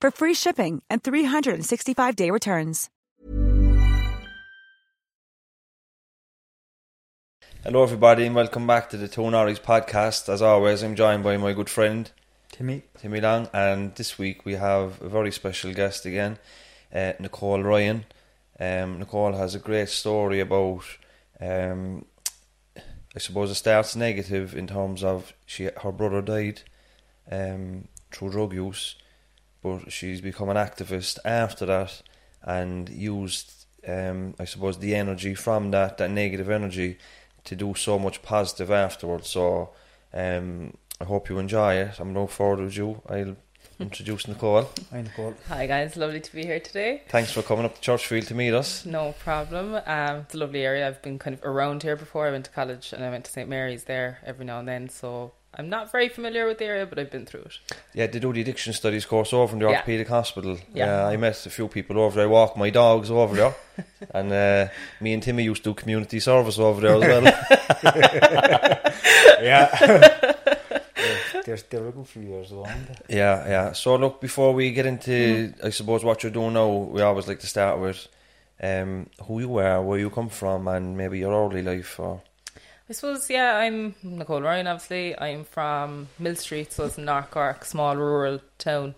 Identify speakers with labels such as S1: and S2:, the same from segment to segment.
S1: for free shipping and 365-day returns.
S2: Hello, everybody, and welcome back to the Two Norries podcast. As always, I'm joined by my good friend
S3: Timmy.
S2: Timmy Long, and this week we have a very special guest again, uh, Nicole Ryan. Um, Nicole has a great story about, um, I suppose, it starts negative in terms of she her brother died um, through drug use, but she's become an activist after that and used, um, I suppose, the energy from that, that negative energy, to do so much positive afterwards. So um, I hope you enjoy it. I'm looking forward to you. I'll introduce Nicole.
S3: Hi, Nicole.
S4: Hi guys, lovely to be here today.
S2: Thanks for coming up to Churchfield to meet us.
S4: No problem. Um, it's a lovely area. I've been kind of around here before. I went to college and I went to St Mary's there every now and then. So I'm not very familiar with the area, but I've been through it.
S2: Yeah, they do the addiction studies course over in the
S4: Yeah.
S2: orthopedic hospital.
S4: Yeah.
S2: Uh, I met a few people over there. I walk my dogs over there, and uh, me and Timmy used to do community service over there as well.
S3: Yeah. they're, they're a good few years ago, aren't
S2: yeah, yeah. So look, before we get into, I suppose what you're doing now, we always like to start with um, who you were, where you come from, and maybe your early life. Or
S4: I suppose, yeah, I'm Nicole Ryan, obviously. I'm from Millstreet, so it's in North Cork, small rural town.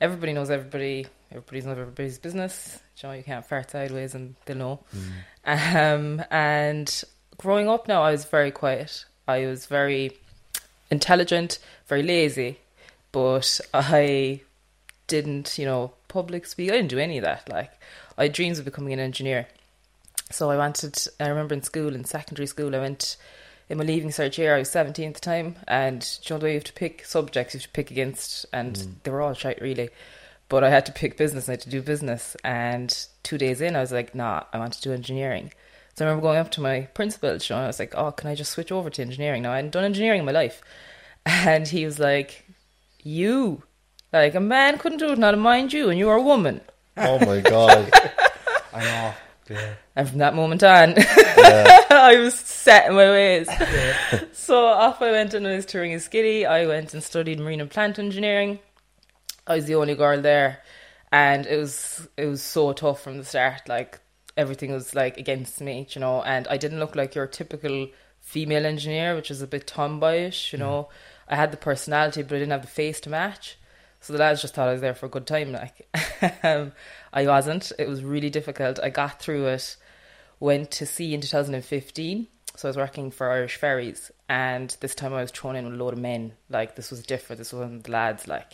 S4: Everybody knows everybody. Everybody's knows everybody's business. You know, you can't fart sideways and they'll know. Um, and growing up now, I was very quiet. I was very intelligent, very lazy, but I didn't, you know, public speak. I didn't do any of that. Like, I had dreams of becoming an engineer. So I wanted, I remember in school, in secondary school, I went in my leaving cert year, I was 17th time, and you know the way you have to pick subjects you have to pick against, and mm. they were all shite really. But I had to pick business, I had to do business, and two days in, I was like, nah, I want to do engineering. So I remember going up to my principal, and I was like, oh, can I just switch over to engineering? Now, I hadn't done engineering in my life. And he was like, you, like a man couldn't do it, not a mind you, and you are a woman.
S2: oh my god,
S3: I know. Yeah.
S4: And from that moment on, I was set in my ways. so off I went and I was to Ringaskiddy. I went and studied marine and plant engineering. I was the only girl there, and it was it was so tough from the start. Like everything was like against me, you know. And I didn't look like your typical female engineer, which is a bit tomboyish, you mm. know. I had the personality, but I didn't have the face to match. So the lads just thought I was there for a good time. Like um, I wasn't. It was really difficult. I got through it. Went to sea in 2015. So I was working for Irish Ferries, and this time I was thrown in with a load of men. Like this was different. This wasn't the lads. Like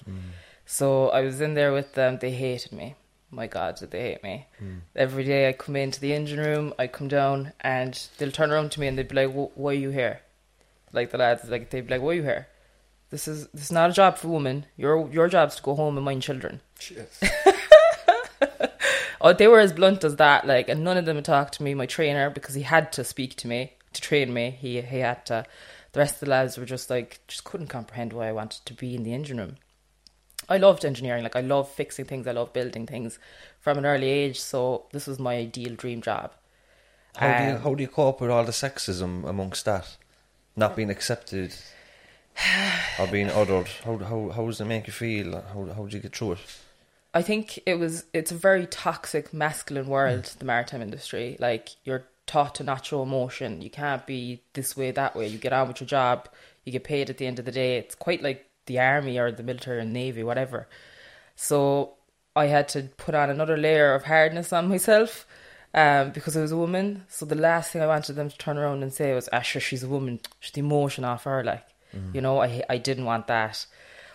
S4: so, I was in there with them. They hated me. My God, did they hate me? Every day I come into the engine room, I come down, and they'll turn around to me and they'd be like, "Why are you here?" Like the lads, like they'd be like, "Why are you here?" This is this is not a job for women. Your your job is to go home and mind children. Oh, they were as blunt as that. Like, and none of them would talk to me. My trainer, because he had to speak to me to train me. He he had to. The rest of the lads were just like, just couldn't comprehend why I wanted to be in the engine room. I loved engineering. Like, I love fixing things. I love building things from an early age. So this was my ideal dream job.
S2: how do you
S4: Um,
S2: how do you cope with all the sexism amongst that, not being accepted, or being othered? How how how does it make you feel? How how do you get through it?
S4: I think it was it's a very toxic masculine world, the maritime industry. Like you're taught to not show emotion. You can't be this way, that way. You get on with your job, you get paid at the end of the day. It's quite like the army or the military or navy, whatever. So I had to put on another layer of hardness on myself um, because I was a woman. So the last thing I wanted them to turn around and say was, "Asher, she's a woman. She's the emotion off her." Like, Mm-hmm. you know, I I didn't want that.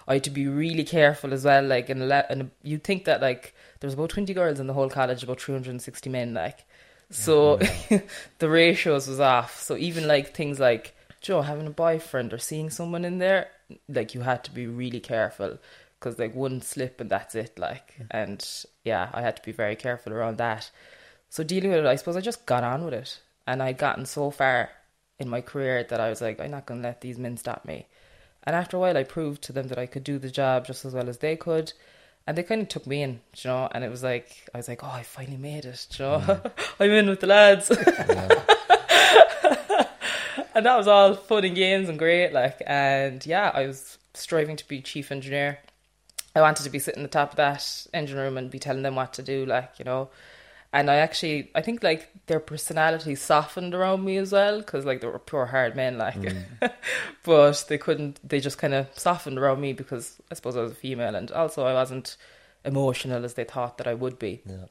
S4: I had to be really careful as well. Like, and, and you think that like there's about twenty girls in the whole college, about three hundred and sixty men. Like, so the ratios was off. So even like things like Joe having a boyfriend or seeing someone in there, like you had to be really careful because like one slip and that's it. Like, mm-hmm. and yeah, I had to be very careful around that. So dealing with it, I suppose I just got on with it, and I'd gotten so far in my career that I was like, I'm not going to let these men stop me. And after a while, I proved to them that I could do the job just as well as they could. And they kind of took me in, you know, and it was like, I was like, oh, I finally made it, you know, mm. I'm in with the lads. and that was all fun and games and great, like, and yeah, I was striving to be chief engineer. I wanted to be sitting at the top of that engine room and be telling them what to do, like, you know. And I actually, I think like their personality softened around me as well, because like they were pure hard men, like, mm. but they couldn't, they just kind of softened around me because I suppose I was a female and also I wasn't emotional as they thought that I would be.
S2: Yeah.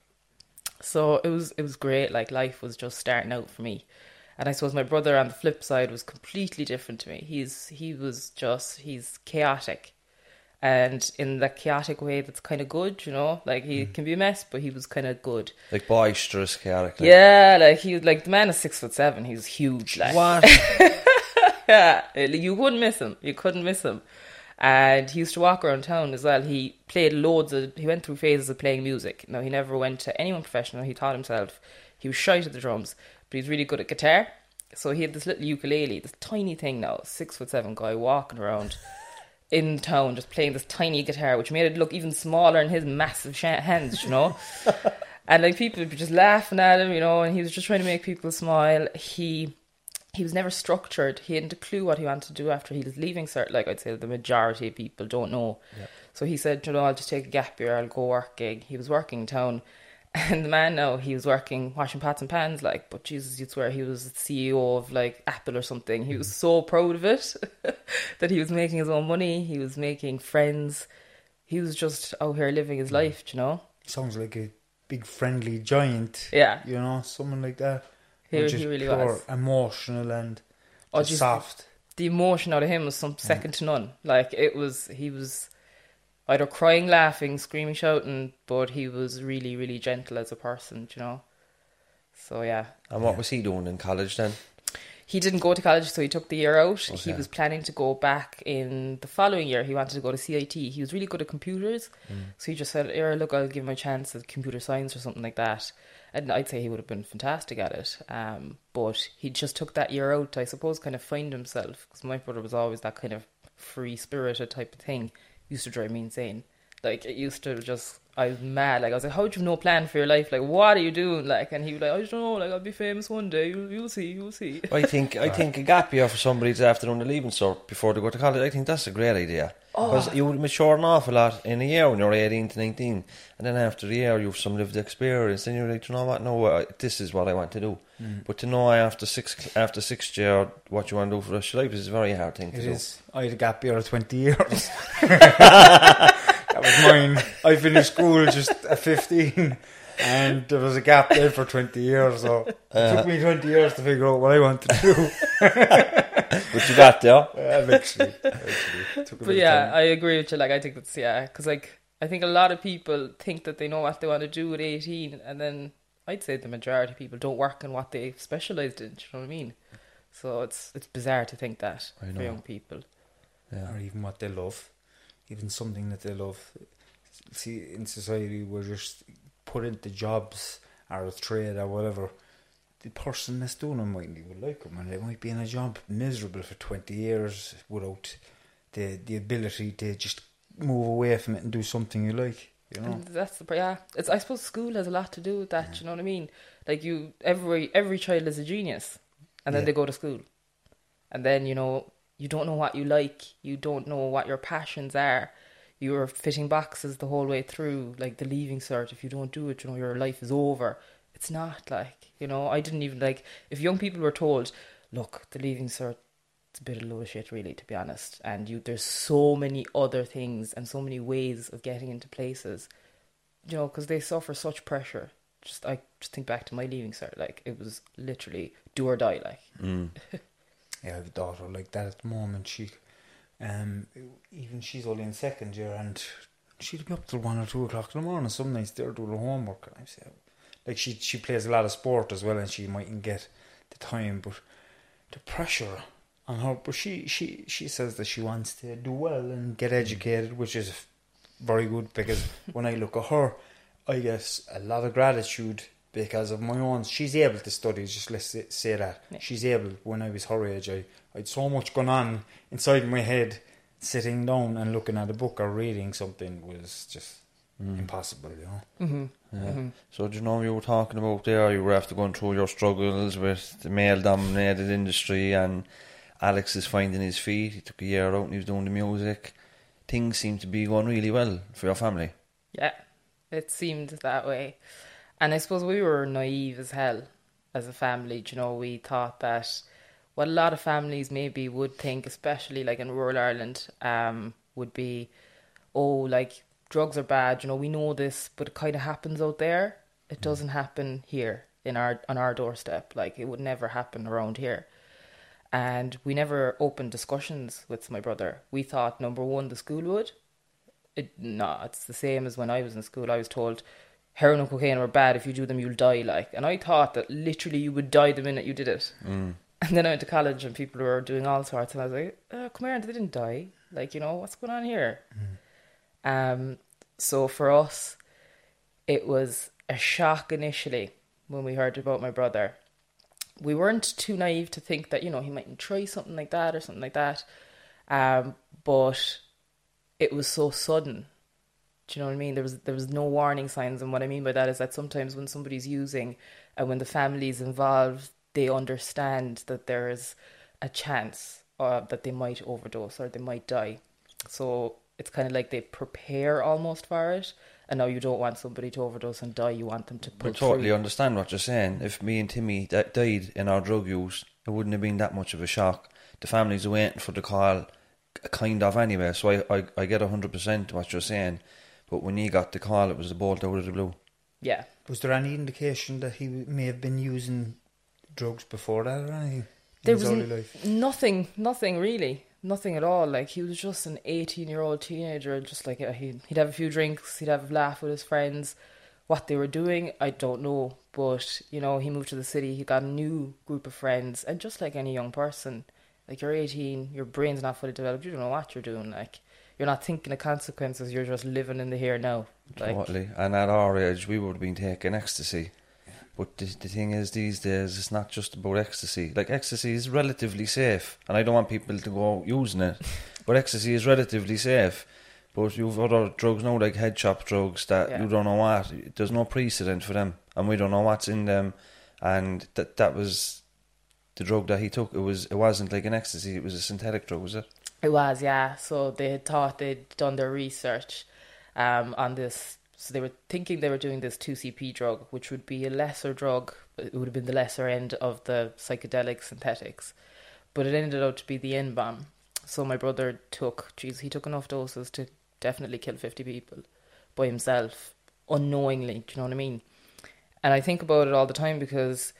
S4: So it was it was great. Like life was just starting out for me, and I suppose my brother on the flip side was completely different to me. He's he was just he's chaotic, and in that chaotic way that's kind of good, you know. Like he mm. can be a mess, but he was kind of good.
S2: Like boisterous, chaotic. Like,
S4: Yeah, like he like the man is six foot seven. He's huge. Like
S2: What?
S4: yeah, you wouldn't miss him. You couldn't miss him. And he used to walk around town as well. He played loads of. He went through phases of playing music. No, he never went to anyone professional. He taught himself. He was shy at the drums, but he's really good at guitar. So he had this little ukulele, this tiny thing now, six foot seven guy walking around in town, just playing this tiny guitar, which made it look even smaller in his massive sh- hands, you know. and like people be just laughing at him, you know, and he was just trying to make people smile. He he was never structured. He hadn't a clue what he wanted to do after he was leaving cert. Like I'd say the majority of people don't know. So he said, you know, I'll just take a gap year, I'll go work gig. He was working in town. And the man no, he was working washing pots and pans, like, but Jesus, you'd swear he was the CEO of like Apple or something. He was mm-hmm. so proud of it that he was making his own money, he was making friends. He was just out here living his life, you know?
S3: Sounds like a big friendly giant.
S4: Yeah.
S3: You know, someone like that.
S4: He- he really was.
S3: Emotional and
S4: Oh,
S3: soft.
S4: the emotion out of him was some second to none. Like it was, he was either crying, laughing, screaming, shouting, but he was really, really gentle as a person, you know. So yeah,
S2: And what was he doing in college then?
S4: he didn't go to college, so he took the year out. He was planning to go back in the following year. He wanted to go to CIT. He was really good at computers, so he just said, "Here, look, I'll give him a chance at computer science or something like that." And I'd say he would have been fantastic at it. Um, but he just took that year out, I suppose, kind of find himself. Because my brother was always that kind of free spirited type of thing. Used to drive me insane. Like it used to just. I was mad. Like I was like, "How do you have no plan for your life? Like, what are you doing?" Like, and he was like, "I don't know. Like, I'll be famous one day. You'll, you'll see. You'll see."
S2: I think I think a gap year for somebody that's after doing the leaving cert before they go to college. I think that's a great idea oh. because you would mature an awful lot in a year when you're eighteen to nineteen, and then after the year you've some lived experience. Then you're like, you know what? No, I, this is what I want to do. Mm. But to know after six after sixth year what you want to do for the rest of your life is a very hard thing to
S3: It
S2: do.
S3: is. I had a gap year of 20 years. that was mine. I finished school just at 15 and there was a gap there for 20 years. So it took uh-huh. me 20 years to figure out what I wanted to do.
S2: But you got there.
S3: eventually. eventually. It
S4: But yeah,
S3: time.
S4: I agree with you. Like, I think that's yeah, because like I think a lot of people think that they know what they want to do at eighteen, and then I'd say the majority of people don't work in what they specialised in. Do you know what I mean? So it's it's bizarre to think that
S2: I
S4: for
S2: know.
S4: young people.
S3: or even what they love, even something that they love. See, in society, we're just put into jobs or a trade or whatever. The person that's doing it mightn't even like them, and they might be in a job miserable for twenty years without the the ability to just move away from it and do something you like. You know,
S4: And that's the yeah. It's I suppose school has a lot to do with that. You know what I mean? Like you, every every child is a genius, and then
S3: Yeah.
S4: they go to school, and then you know you don't know what you like. You don't know what your passions are. You're fitting boxes the whole way through, like the leaving cert. If you don't do it, you know your life is over. It's not like you know. I didn't even like if young people were told, "Look, the leaving cert it's a bit of load of shit, really, to be honest. And you, there's so many other things and so many ways of getting into places. you know, because they suffer such pressure. Just I just think back to my leaving cert, like it was literally do or die, like. Mm.
S3: Yeah, I have a daughter like that at the moment. She, um, even she's only in second year, and she'd be up till one or two o'clock in the morning. Some nights they're doing her homework, and I say, like she she plays a lot of sport as well, and she mightn't get the time, but the pressure on her. But she she she says that she wants to do well and get educated, which is very good because when I look at her, I get a lot of gratitude because of my own. She's able to study. Just let's say, say that she's able. When I was her age, I I had so much going on inside my head. Sitting down and looking at a book or reading something was just mm. impossible, you know. Mm-hmm.
S2: Yeah. Mm-hmm. So do you know you were talking about there? You were after going through your struggles with the male-dominated industry, and Alex is finding his feet. He took a year out and he was doing the music. Things seem to be going really well for your family.
S4: Yeah, it seemed that way. And I suppose we were naive as hell as a family. You know, we thought that what a lot of families maybe would think, especially like in rural Ireland, um, would be, oh, like drugs are bad. You know, we know this, but it kind of happens out there. It doesn't happen here in our on our doorstep. Like it would never happen around here. And we never opened discussions with my brother. We thought number one, the school would, it, no, it's the same as when I was in school. I was told heroin and cocaine are bad. If you do them, you'll die. Like, and I thought that literally you would die the minute you did it. And then I went to college and people were doing all sorts, and I was like, oh, "Come here, they didn't die. Like, you know, what's going on here?" Um, so for us, it was a shock initially when we heard about my brother. We weren't too naive to think that you know he mightn't try something like that or something like that, um, but it was so sudden. Do you know what I mean? There was there was no warning signs, and what I mean by that is that sometimes when somebody's using and when the family's involved, they understand that there is a chance uh, that they might overdose or they might die. So it's kind of like they prepare almost for it, and now you don't want somebody to overdose and die. You want them to
S2: I totally
S4: through.
S2: understand what you're saying. If me and Timmy d- died in our drug use, it wouldn't have been that much of a shock. The families are waiting for the call, kind of anyway. So I, I, I get hundred percent what you're saying. But when he got the call, it was a bolt out of the blue.
S4: Yeah,
S3: Was there any indication that he may have been using drugs before that or anything?
S4: there was
S3: early
S4: n-
S3: life?
S4: nothing, nothing really, nothing at all. Like he was just an eighteen-year-old teenager. Just like uh, he'd, he'd have a few drinks, he'd have a laugh with his friends. What they were doing, I don't know. But you know, he moved to the city. He got a new group of friends, and just like any young person, like you're eighteen, your brain's not fully developed. You don't know what you're doing. Like you're not thinking of consequences. You're just living in the here and now. Like
S2: Totally. And at our age, we would have been taking ecstasy. But the, the thing is, these days, it's not just about ecstasy. Like, ecstasy is relatively safe. And I don't want people to go out using it. but ecstasy is relatively safe. But you've other drugs now, like head shop drugs, that
S4: Yeah.
S2: you don't know what. There's no precedent for them. And we don't know what's in them. And that that was the drug that he took. It was it wasn't like an ecstasy. It was a synthetic drug, was it?
S4: It was, yeah. So they had thought they'd done their research um, on this. So they were thinking they were doing this 2C-B drug, which would be a lesser drug. It would have been the lesser end of the psychedelic synthetics. But it ended up to be the N bomb. So my brother took, geez, he took enough doses to definitely kill 50 people by himself, unknowingly. Do you know what I mean? And I think about it all the time because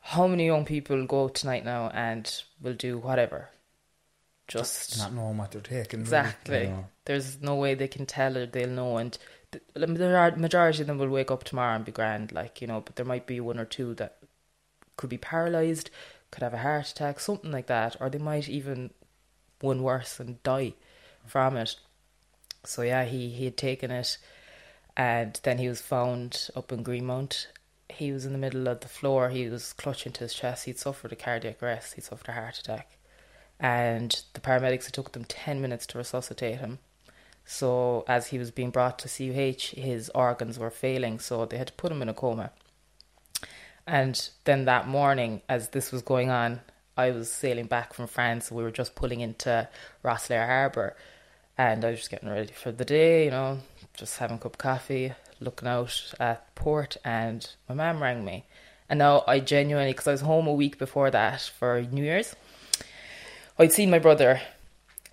S4: how many young people go tonight now and will do whatever? Just
S3: Not knowing what they're taking. really.
S4: Exactly. There's no way they can tell or they'll know. And the the majority of them will wake up tomorrow and be grand, like, you know, but there might be one or two that could be paralyzed, could have a heart attack, something like that, or they might even, one worse, and die from it. So, yeah, he, he had taken it and then he was found up in Greenmount. He was in the middle of the floor, he was clutching to his chest, he'd suffered a cardiac arrest, he'd suffered a heart attack and the paramedics it took them 10 minutes to resuscitate him. So as he was being brought to CUH his organs were failing so they had to put him in a coma. And then that morning as this was going on I was sailing back from France. We were just pulling into Rosslare Harbour and I was just getting ready for the day you know just having a cup of coffee looking out at port and my mum rang me. And now I genuinely because I was home a week before that for New Year's I'd seen my brother,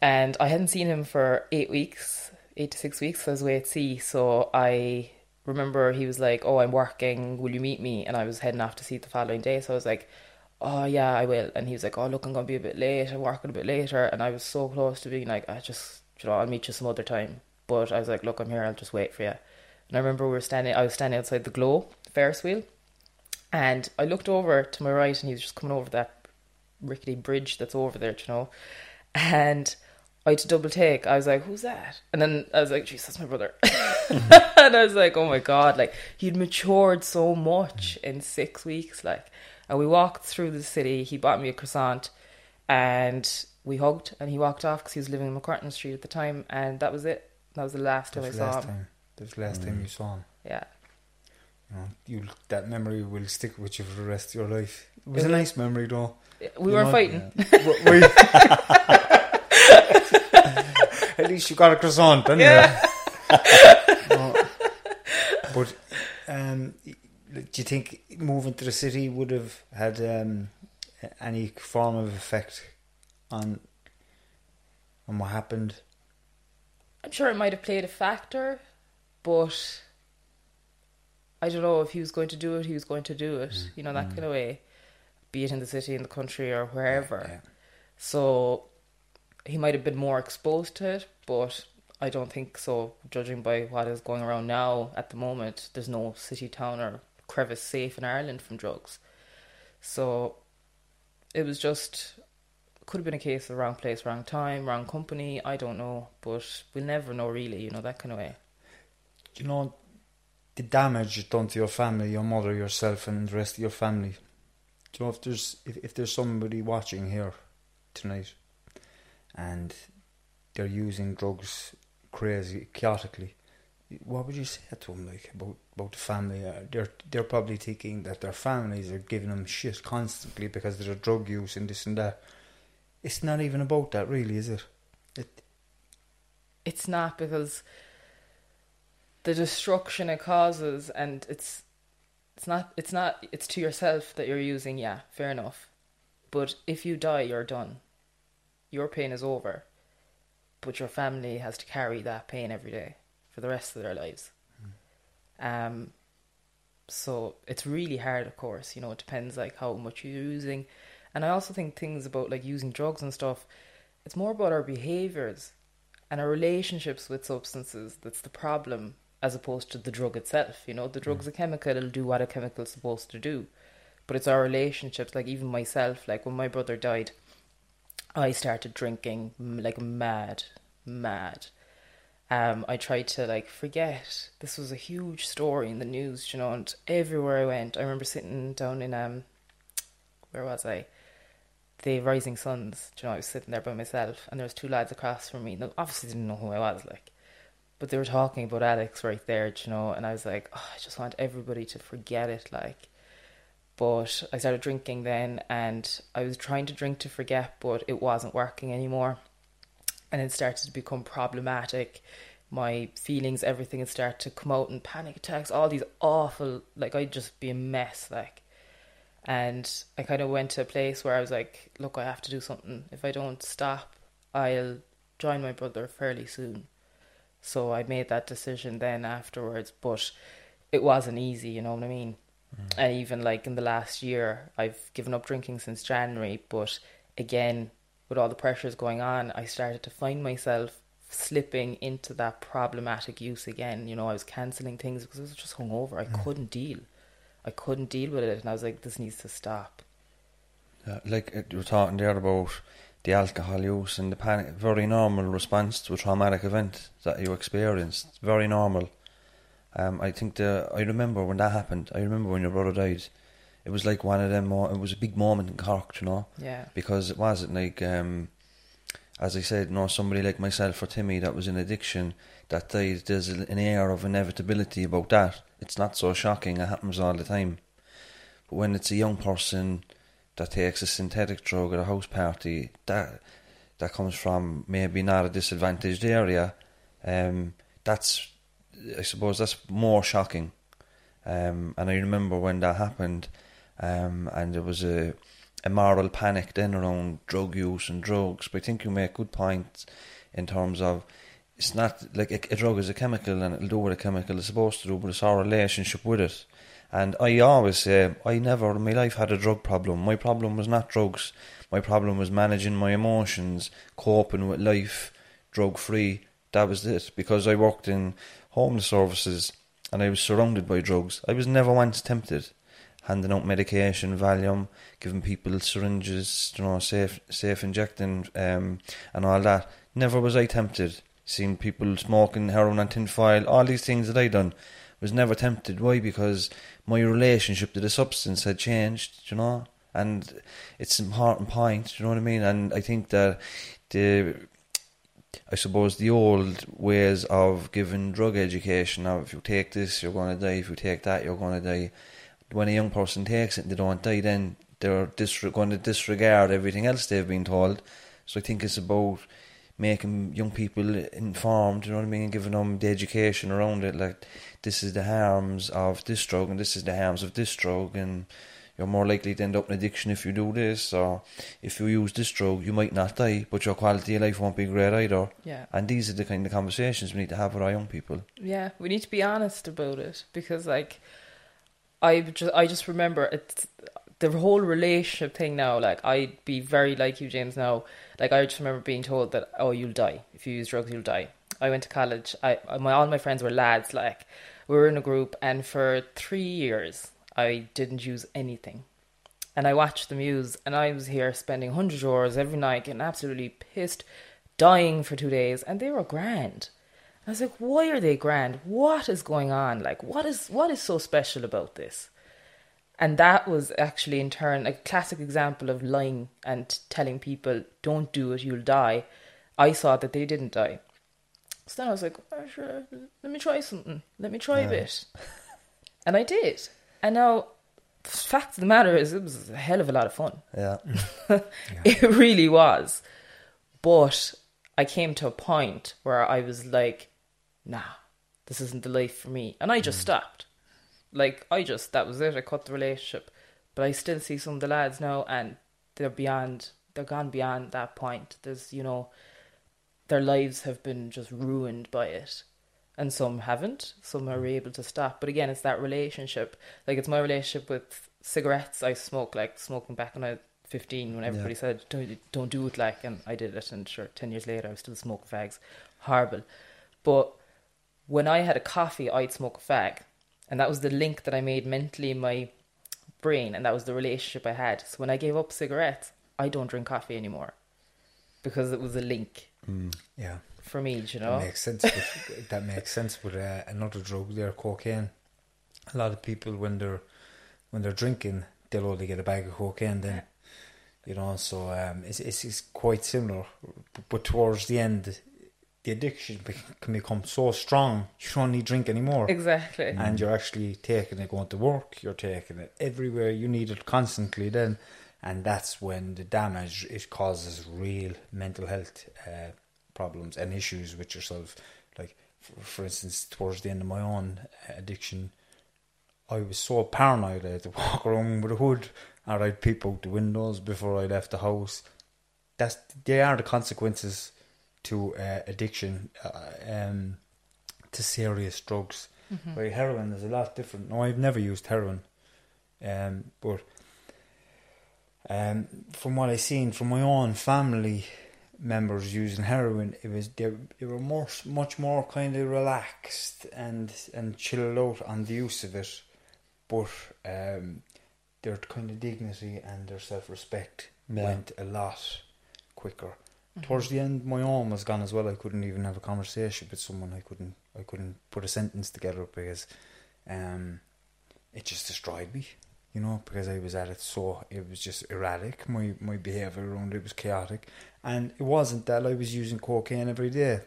S4: and I hadn't seen him for eight weeks, eight to six weeks. I was away at sea, so I remember he was like, "Oh, I'm working. Will you meet me?" And I was heading off to see it the following day, so I was like, "Oh yeah, I will." And he was like, "Oh look, I'm gonna be a bit late. I'm working a bit later." And I was so close to being like, "I just, you know, I'll meet you some other time." But I was like, "Look, I'm here. I'll just wait for you." And I remember we were standing. I was standing outside the Glow Ferris wheel, and I looked over to my right, and he was just coming over that rickety bridge that's over there, you know. And I had to double take. I was like, "Who's that?" And then I was like, "Jesus, that's my brother." and I was like, "Oh my god!" Like he'd matured so much in six weeks. Like, and we walked through the city. He bought me a croissant, and we hugged. And he walked off because he was living in MacCurtain Street at the time. And that was it. That was the last time
S3: That
S4: I
S3: the
S4: saw him.
S3: time. That was the last time mm. you saw him.
S4: Yeah,
S3: You know, you that memory will stick with you for the rest of your life. It was
S4: It
S3: a nice memory, though.
S4: we
S3: You
S4: were
S3: know,
S4: fighting.
S3: W- we- At least you got a croissant, didn't
S4: Yeah.
S3: you? No. But um, do you think moving to the city would have had um, any form of effect on on what happened?
S4: I'm sure it might have played a factor, but I don't know if he was going to do it, he was going to do it. Mm. You know, that mm. kind of way, be it in the city, in the country, or wherever.
S3: Yeah.
S4: So he might have been more exposed to it, but I don't think so. Judging by what is going around now at the moment, there's no city, town, or crevice safe in Ireland from drugs. So it was just could have been a case of wrong place, wrong time, wrong company. I don't know, but we'll never know really. You know that kind of way.
S3: you know, the damage done to your family, your mother, yourself, and the rest of your family. Do you know if there's if, if there's somebody watching here tonight, and they're using drugs crazy, chaotically, what would you say to them like about about the family? Uh, they're they're probably thinking that their families are giving them shit constantly because of their drug use and this and that. It's not even about that, really, is it? It
S4: It's not because the destruction it causes, and it's it's not it's not it's to yourself that you're using. Yeah, fair enough. But if you die, you're done. Your pain is over. But your family has to carry that pain every day for the rest of their lives. Um, so it's really hard, of course. You know, it depends like how much you're using, and I also think things about like using drugs and stuff. It's more about our behaviors and our relationships with substances that's the problem, as opposed to the drug itself. You know, the drug's a chemical; it'll do what a chemical's supposed to do. But it's our relationships. Like even myself, like when my brother died, I started drinking like mad, mad. Um, I tried to like forget. This was a huge story in the news, you know, and everywhere I went, I remember sitting down in um, where was I? The Rising Suns. You know, I was sitting there by myself, and there was two lads across from me. Now, obviously, didn't know who I was, like, but they were talking about Alex right there, you know, and I was like, oh, I just want everybody to forget it, like. But I started drinking then, and I was trying to drink to forget, but it wasn't working anymore and it started to become problematic. My feelings, everything had started to come out in panic attacks, all these awful, like I'd just be a mess, like. And I kind of went to a place where I was like, look, I have to do something. If I don't stop, I'll join my brother fairly soon. So I made that decision then afterwards, but it wasn't easy, you know what I mean? And even like in the last year, I've given up drinking since January, but again, with all the pressures going on, I started to find myself slipping into that problematic use again. You know, I was cancelling things because I was just hungover. I mm. couldn't deal. I couldn't deal with it, and I was like, this needs to stop.
S2: Yeah, like uh, you were talking there about the alcohol use and the panic, very normal response to a traumatic event that you experienced. Very normal. Um, I think the I remember when that happened. I remember when your brother died. It was like one of them. Mo- it was a big moment in Cork, you know,
S4: Yeah.
S2: because it wasn't like, um, as I said, no somebody like myself or Timmy that was in addiction that died. There's an air of inevitability about that. It's not so shocking. It happens all the time. But when it's a young person that takes a synthetic drug at a house party, that that comes from maybe not a disadvantaged area, um, that's I suppose that's more shocking. Um, and I remember when that happened, um, and there was a a moral panic then around drug use and drugs. But I think you make good points in terms of it's not like a, a drug is a chemical and it'll do what a chemical is supposed to do, but it's our relationship with it. And I always say, I never in my life had a drug problem. My problem was not drugs. My problem was managing my emotions, coping with life, drug free. That was it. Because I worked in homeless services and I was surrounded by drugs. I was never once tempted. Handing out medication, Valium, giving people syringes, you know, safe, safe injecting, um, and all that. Never was I tempted. Seeing people smoking heroin and tinfoil, all these things that I done, was never tempted. Why? Because my relationship to the substance had changed, you know, and it's an important point. You know what I mean? And I think that the I suppose the old ways of giving drug education of if you take this you're going to die if you take that you're going to die when a young person takes it and they don't die then they're disre- going to disregard everything else they've been told so I think it's about making young people informed you know what I mean and giving them the education around it like this is the harms of this drug and this is the harms of this drug and you're more likely to end up in addiction if you do this, or if you use this drug, you might not die, but your quality of life won't be great either.
S4: Yeah.
S2: And these are the kind of conversations we need to have with our young people.
S4: Yeah, we need to be honest about it because, like, I just I just remember it's the whole relationship thing now. Like, I'd be very like you, James. Now, like, I just remember being told that oh, you'll die if you use drugs, you'll die. I went to college. I my all my friends were lads. Like, we were in a group, and for three years, I didn't use anything. And I watched the use, and I was here spending 100 euros every night, getting absolutely pissed, dying for two days, and they were grand. I was like, why are they grand? What is going on? Like, what is what is so special about this? And that was actually, in turn, a classic example of lying and telling people, don't do it, you'll die. I saw that they didn't die. So then I was like, oh, sure, let me try something. Let me try a bit. And I did. And now, the fact of the matter is, it was a hell of a lot of fun.
S2: Yeah.
S4: It really was. But I came to a point where I was like, nah, this isn't the life for me. And I just mm. stopped. Like, I just, that was it. I cut the relationship. But I still see some of the lads now, and they're beyond, they're gone beyond that point. There's, you know, their lives have been just ruined by it. And some haven't. Some are mm. able to stop. But again, it's that relationship. Like, it's my relationship with cigarettes. I smoke, like, smoking back when I was 15 when everybody said, don't, don't do it, like, and I did it. And sure, 10 years later, I was still smoking fags. Horrible. But when I had a coffee, I'd smoke a fag. And that was the link that I made mentally in my brain. And that was the relationship I had. So when I gave up cigarettes, I don't drink coffee anymore because it was a link
S3: Yeah.
S4: for me, you know?
S3: That makes sense. With, that makes sense with uh, another drug there, cocaine. A lot of people when they're when they're drinking, they'll only get a bag of cocaine then. You know, so um, it's, it's it's quite similar, but, but towards the end, the addiction can become so strong you don't need drink anymore.
S4: Exactly.
S3: and you're actually taking it going to work, you're taking it everywhere, you need it constantly then, and that's when the damage it causes real mental health uh, problems and issues with yourself. Like, for, for instance, towards the end of my own uh, addiction, I was so paranoid I had to walk around with a hood and I'd peep out the windows before I left the house. That's they are the consequences to uh, addiction, uh, um, to serious drugs. Where heroin is a lot different. No, I've never used heroin, um, but um, from what I've seen from my own family members using heroin, it was they, they were more much more kind of relaxed and and chilled out on the use of it, but um, their kind of dignity and their self respect
S2: Yeah.
S3: went a lot quicker. Towards the end, my arm was gone as well. I couldn't even have a conversation with someone. I couldn't. I couldn't put a sentence together because, um, it just destroyed me. You know, because I was at it so it was just erratic. My my behavior around it was chaotic, and it wasn't that I was using cocaine every day.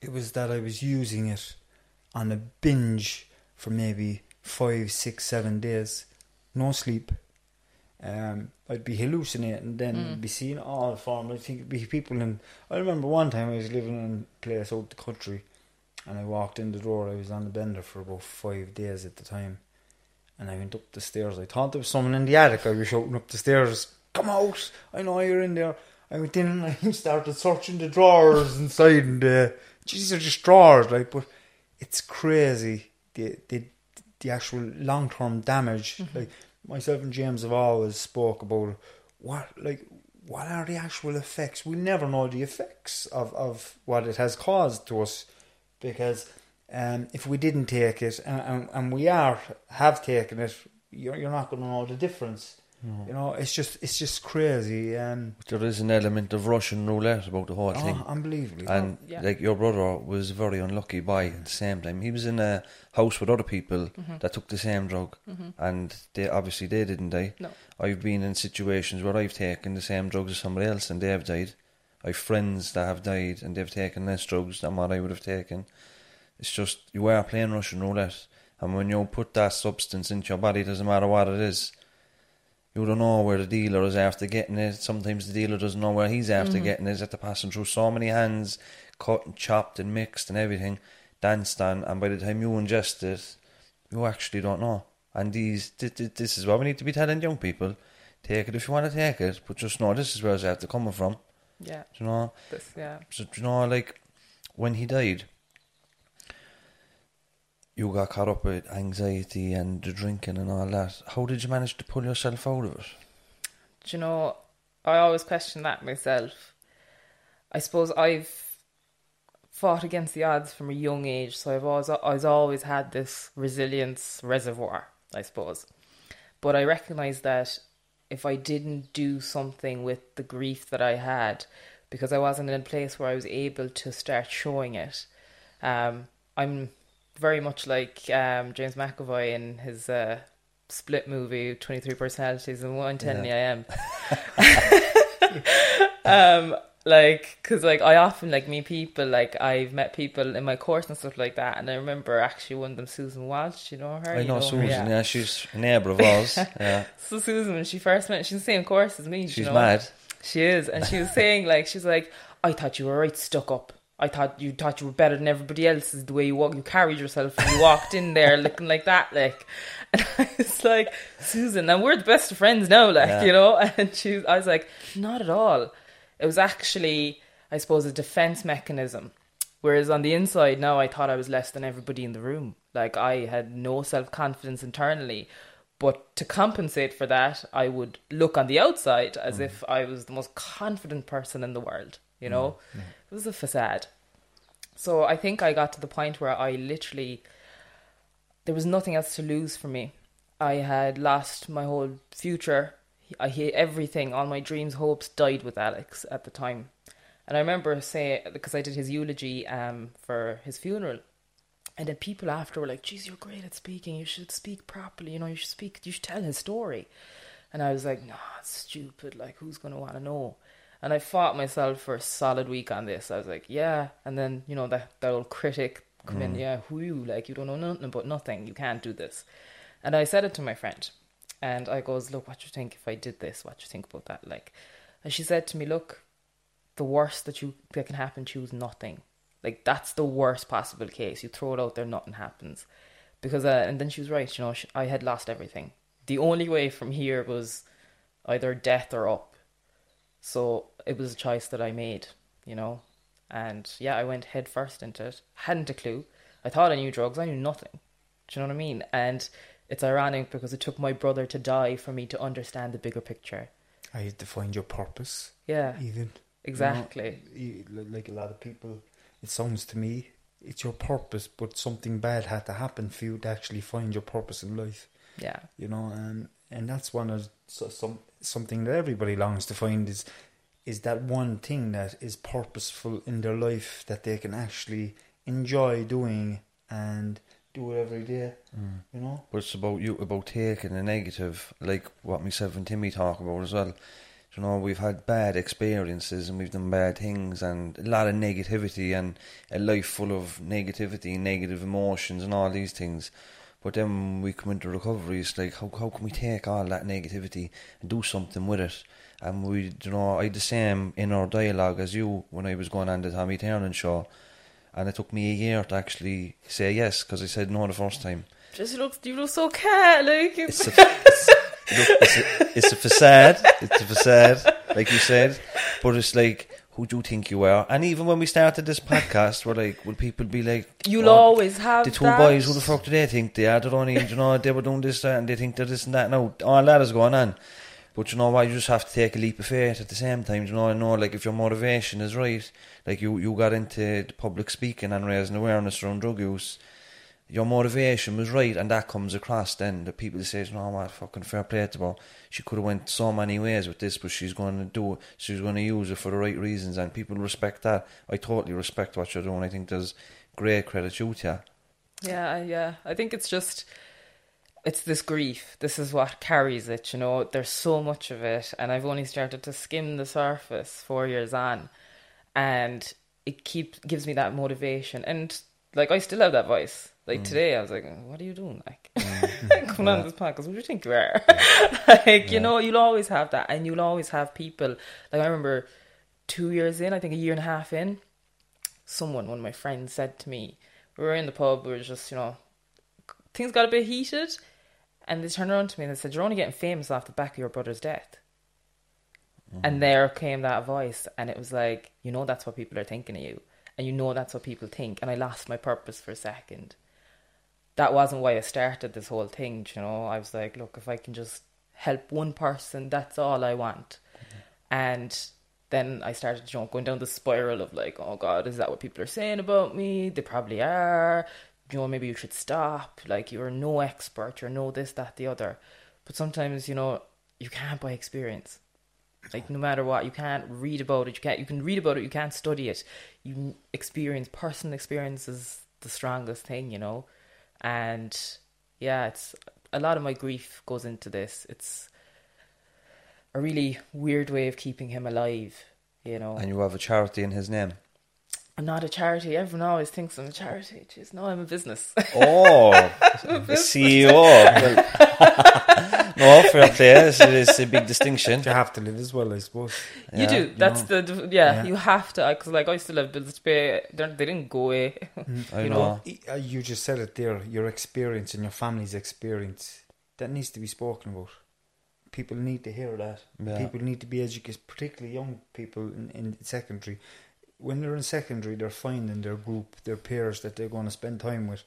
S3: It was that I was using it on a binge for maybe five, six, seven days, no sleep. Um, I'd be hallucinating, then be seeing all form. I think it'd be people in. I remember one time I was living in a place out the country, and I walked in the door. I was on the bender for about five days at the time, and I went up the stairs. I thought there was someone in the attic. I was shouting up the stairs, "Come out! I know you're in there." I went in and I started searching the drawers inside, and uh, these are just drawers, like. But it's crazy the the the actual long term damage.
S4: Mm-hmm.
S3: Like myself and James have always spoke about what like what are the actual effects. We never know the effects of of what it has caused to us because um, if we didn't take it and, and, and we are have taken it, you're you're not going to know the difference. You know, it's just it's just crazy. Um,
S2: There is an element of Russian roulette about the whole thing.
S3: oh, unbelievably.
S2: And
S4: Oh, yeah.
S2: like your brother was very unlucky by at the same time. He was in a house with other people
S4: Mm-hmm.
S2: that took the same drug, and they obviously they didn't die.
S4: No.
S2: I've been in situations where I've taken the same drugs as somebody else and they have died. I've friends that have died and they've taken less drugs than what I would have taken. It's just you are playing Russian roulette, and when you put that substance into your body, doesn't matter what it is. You don't know where the dealer is after getting it. Sometimes the dealer doesn't know where he's after mm-hmm. getting it. He's after passing through so many hands, cut and chopped and mixed and everything, danced on. And by the time you ingest it, you actually don't know. And these, thi- thi- this is what we need to be telling young people: take it if you want to take it, but just know this is where it's after coming from.
S4: Yeah.
S2: Do you know?
S4: This, yeah.
S2: So do you know, like when he died, you got caught up with anxiety and the drinking and all that. How did you manage to pull yourself out of it?
S4: Do you know, I always question that myself. I suppose I've fought against the odds from a young age, so I've always I've always had this resilience reservoir, I suppose. But I recognise that if I didn't do something with the grief that I had, because I wasn't in a place where I was able to start showing it, um, I'm very much like um, James McAvoy in his uh, split movie, 23 Personalities and 110 I am. um, like, because like I often like meet people, like I've met people in my course and stuff like that, and I remember actually one of them, Susan Walsh, you know her?
S2: I
S4: You
S2: know
S4: her?
S2: Susan, yeah. she's a neighbour of ours. yeah.
S4: So Susan, when she first met, she's the same course as me.
S2: She's
S4: you know?
S2: mad.
S4: She is, and she was saying like she's like, I thought you were right stuck up. I thought you thought you were better than everybody else. Is the way you walk, you carried yourself, and you walked in there looking like that, like. And I was like, Susan, and we're the best of friends now, like
S2: Yeah.
S4: you know. And she, I was like, not at all. It was actually, I suppose, a defense mechanism. Whereas on the inside, now I thought I was less than everybody in the room. Like I had no self confidence internally. But to compensate for that, I would look on the outside as mm. if I was the most confident person in the world. You know, it was a facade. So I think I got to the point where I literally, there was nothing else to lose for me. I had lost my whole future. I hate everything. All my dreams, hopes died with Alex at the time. And I remember saying, because I did his eulogy um, for his funeral, and then people after were like, "Geez, you're great at speaking. You should speak properly. You know, you should speak. You should tell his story." And I was like, "Nah, it's stupid. Like, who's gonna want to know?" And I fought myself for a solid week on this. I was like, "Yeah." And then you know that that old critic come in, "Yeah, who you? Like, you don't know nothing about nothing. You can't do this." And I said it to my friend, and I goes, "Look, what you think if I did this? What you think about that?" Like, and she said to me, "Look, the worst that you that can happen to you is nothing. Like that's the worst possible case. You throw it out there, nothing happens. Because uh, and then she was right. You know, she, I had lost everything. The only way from here was either death or up. So it was a choice that I made. You know, and yeah, I went head first into it. Hadn't a clue. I thought I knew drugs. I knew nothing. Do you know what I mean? And it's ironic because it took my brother to die for me to understand the bigger picture.
S3: I had to find your purpose.
S4: Yeah.
S3: Even
S4: Exactly.
S3: You know, like a lot of people, it sounds to me it's your purpose, but something bad had to happen for you to actually find your purpose in life.
S4: Yeah.
S3: You know, and and that's one of so, some something that everybody longs to find is is that one thing that is purposeful in their life that they can actually enjoy doing and do it every day. Mm. You know.
S2: But it's about you, about taking the negative, like what myself and Timmy talk about as well. You know, we've had bad experiences and we've done bad things and a lot of negativity and a life full of negativity, negative emotions and all these things. But then when we come into recovery, it's like, how, how can we take all that negativity and do something with it? And we, you know, I had the same in our dialogue as you when I was going on the Tommy Tiernan show. And it took me a year to actually say yes because I said no the first time.
S4: Just looks, you look so cat, like.
S2: It's a, it's, look, it's, a, it's a facade. It's a facade, like you said. but it's like, who do you think you are? And even when we started this podcast, we're like, will people be like,
S4: You'll
S2: "Oh,
S4: always have
S2: the two
S4: that.
S2: boys? Who the fuck do they think they are? They're only, you oh, know, they were doing this that, and they think they're this and that. No, all that is going on. But you know what? You just have to take a leap of faith at the same time. You know, I know, like if your motivation is right, like you you got into the public speaking and raising awareness around drug use your motivation was right, and that comes across. Then the people say, "No, what fucking fair play to her. She could have went so many ways with this, but she's going to do it. She's going to use it for the right reasons, and people respect that. I totally respect what you're doing. I think there's great credit to you.
S4: Yeah, yeah. I think it's just it's this grief. This is what carries it, you know. There's so much of it and I've only started to skim the surface 4 years on and it keeps gives me that motivation and like I still have that voice. Like mm. today I was like, what are you doing like? Mm. Coming on this podcast, what do you think you are? like, you know, you'll always have that and you'll always have people like I remember 2 years in, I think a year and a half in, someone, one of my friends said to me, we were in the pub, we were just, you know, things got a bit heated, and they turned around to me and they said, You're only getting famous off the back of your brother's death. Mm. And there came that voice, and it was like, You know, that's what people are thinking of you, and you know, that's what people think. And I lost my purpose for a second. That wasn't why I started this whole thing, you know. I was like, Look, if I can just help one person, that's all I want. And then I started you know, going down the spiral of like, oh God, is that what people are saying about me? They probably are. You know, maybe you should stop. Like, you're no expert. You're no this, that, the other. But sometimes, you know, you can't buy experience. Like, no matter what, you can't read about it. You can't. You can read about it. You can't study it. You experience personal experience is the strongest thing, you know. And yeah, it's a lot of my grief goes into this. It's a really weird way of keeping him alive, you know.
S2: And you have a charity in his name.
S4: I'm not a charity. Everyone always thinks I'm a charity. Jeez, no, I'm a business.
S2: Oh, the CEO. Well, no, fair play. It's, it's a big distinction.
S3: You have to live as well, I suppose.
S4: you do. That's the yeah, You have to because like I still have bills to pay. They're, they didn't go away.
S2: I
S3: you
S2: know.
S3: know, uh, you just said it there. Your experience and your family's experience that needs to be spoken about. People need to hear that.
S2: Yeah.
S3: People need to be educated, particularly young people in, in secondary. When they're in secondary, they're finding their group, their peers that they're going to spend time with.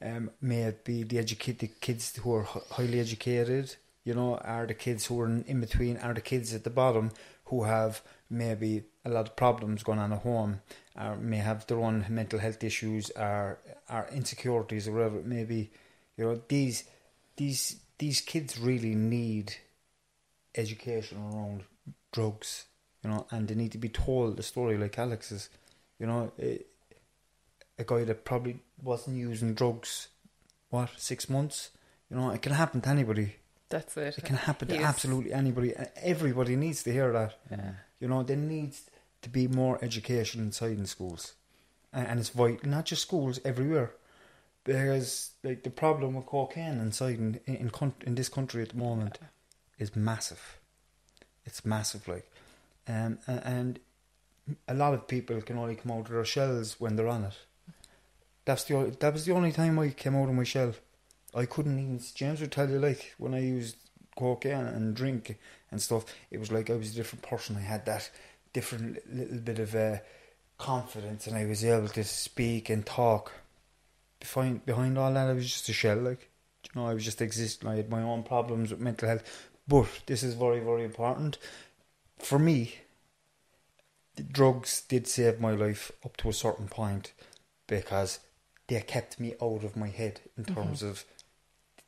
S3: Um, may it be the educated kids who are highly educated, you know, are the kids who are in, between, are the kids at the bottom who have maybe a lot of problems going on at home, or may have their own mental health issues, or, or insecurities, or whatever it may be. You know, these these these kids really need education around drugs, you know, and they need to be told the story like Alex's. You know, a, a guy that probably wasn't using drugs, what six months. You know, it can happen to anybody.
S4: That's it.
S3: It can happen to absolutely anybody. Everybody needs to hear that.
S4: Yeah.
S3: You know, there needs to be more education inside in schools, and, and it's vital. Not just schools, everywhere. Because like the problem with cocaine inside in in, in, in this country at the moment is massive. It's massive, like, um, and a lot of people can only come out of their shells when they're on it. That's the that was the only time I came out of my shell. I couldn't even. James would tell you like when I used cocaine and drink and stuff. It was like I was a different person. I had that different little bit of uh, confidence, and I was able to speak and talk. Behind behind all that, I was just a shell. Like you know, I was just existing. I had my own problems with mental health. But this is very very important for me. The drugs did save my life up to a certain point because they kept me out of my head in mm-hmm. terms of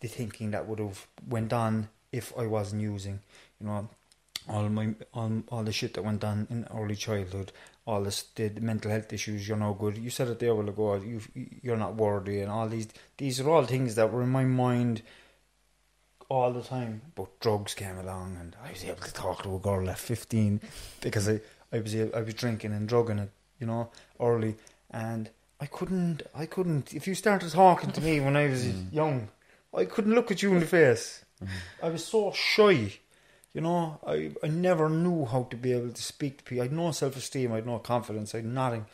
S3: the thinking that would have went on if I wasn't using, you know, all my all, all the shit that went on in early childhood, all this the, the mental health issues. You're no good. You said it there a while ago. You you're not worthy, and all these these are all things that were in my mind all the time. But drugs came along, and I was able to talk to a girl at fifteen because I I was I was drinking and drugging it, you know, early, and I couldn't I couldn't. If you started talking to me when I was mm. young, I couldn't look at you in the face. Mm. I was so shy. You know, I, I never knew how to be able to speak to people. I had no self esteem, I had no confidence, I had nothing.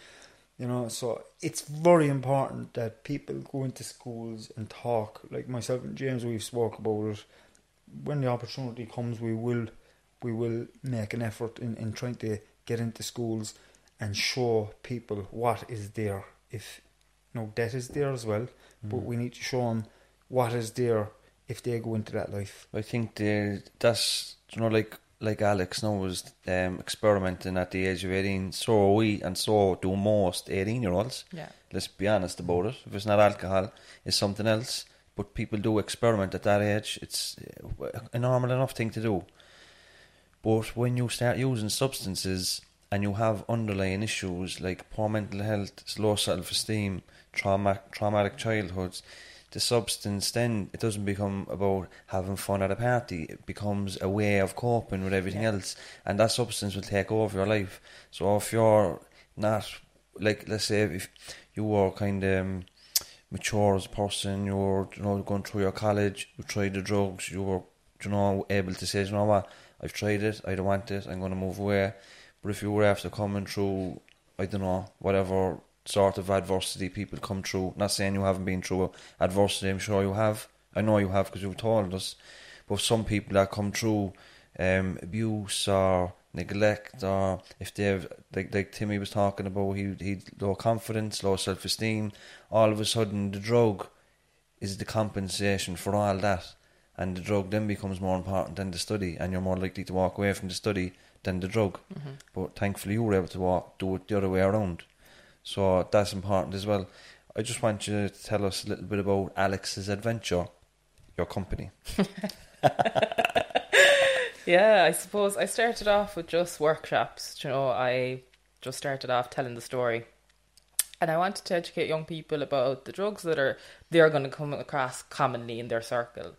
S3: You know, so it's very important that people go into schools and talk. Like myself and James, we've spoke about it. When the opportunity comes, we will, we will make an effort in, in trying to get into schools and show people what is there. If no debt is there as well, but mm. we need to show them what is there if they go into that life.
S2: I think the that's you know like like Alex now was um, experimenting at the age of eighteen. So are we, and so do most eighteen year olds.
S4: Yeah.
S2: Let's be honest about it. If it's not alcohol, it's something else. But people do experiment at that age. It's uh, a normal enough thing to do. But when you start using substances and you have underlying issues like poor mental health, low self esteem, trauma, traumatic childhoods, the substance then it doesn't become about having fun at a party. It becomes a way of coping with everything else, and that substance will take over your life. So if you're not like, let's say, if you were kind of um, mature as a person, you were you know going through your college, you tried the drugs, you were you know able to say, you know what, I've tried it, I don't want it, I'm going to move away. But if you were after coming through, I don't know, whatever sort of adversity people come through, not saying you haven't been through adversity, I'm sure you have. I know you have because you've told us. But some people that come through um, abuse or neglect, or if they've, like, like Timmy was talking about, he he low confidence, low self esteem, all of a sudden the drug is the compensation for all that. And the drug then becomes more important than the study, and you're more likely to walk away from the study than the drug. But thankfully, you were able to walk, do it the other way around. So that's important as well. I just want you to tell us a little bit about Alex's adventure, your company.
S4: Yeah, I suppose I started off with just workshops. You know, I just started off telling the story. And I wanted to educate young people about the drugs that are they're going to come across commonly in their circle.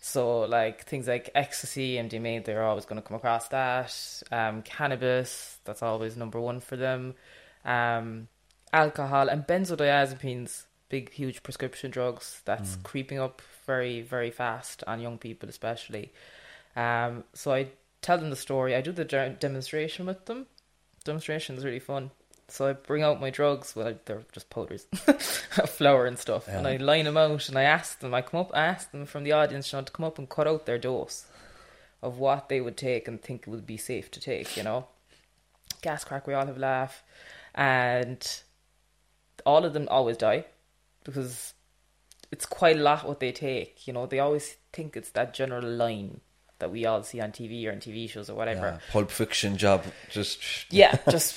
S4: So, like things like ecstasy, MDMA, they're always going to come across that. Um, cannabis, that's always number one for them. Um, alcohol and benzodiazepines, big, huge prescription drugs. That's creeping up very, very fast on young people, especially. Um, so I tell them the story. I do the de- demonstration with them. Demonstration is really fun. So I bring out my drugs. Well, they're just powders, flour and stuff, and I line them out. And I ask them. I come up. I ask them from the audience, you know, to come up and cut out their dose of what they would take and think it would be safe to take. You know, gas crack. We all have laugh, and all of them always die because it's quite a lot what they take. You know, they always think it's that general line that we all see on TV or on TV shows or whatever.
S2: Yeah, Pulp Fiction job, just
S4: Yeah, just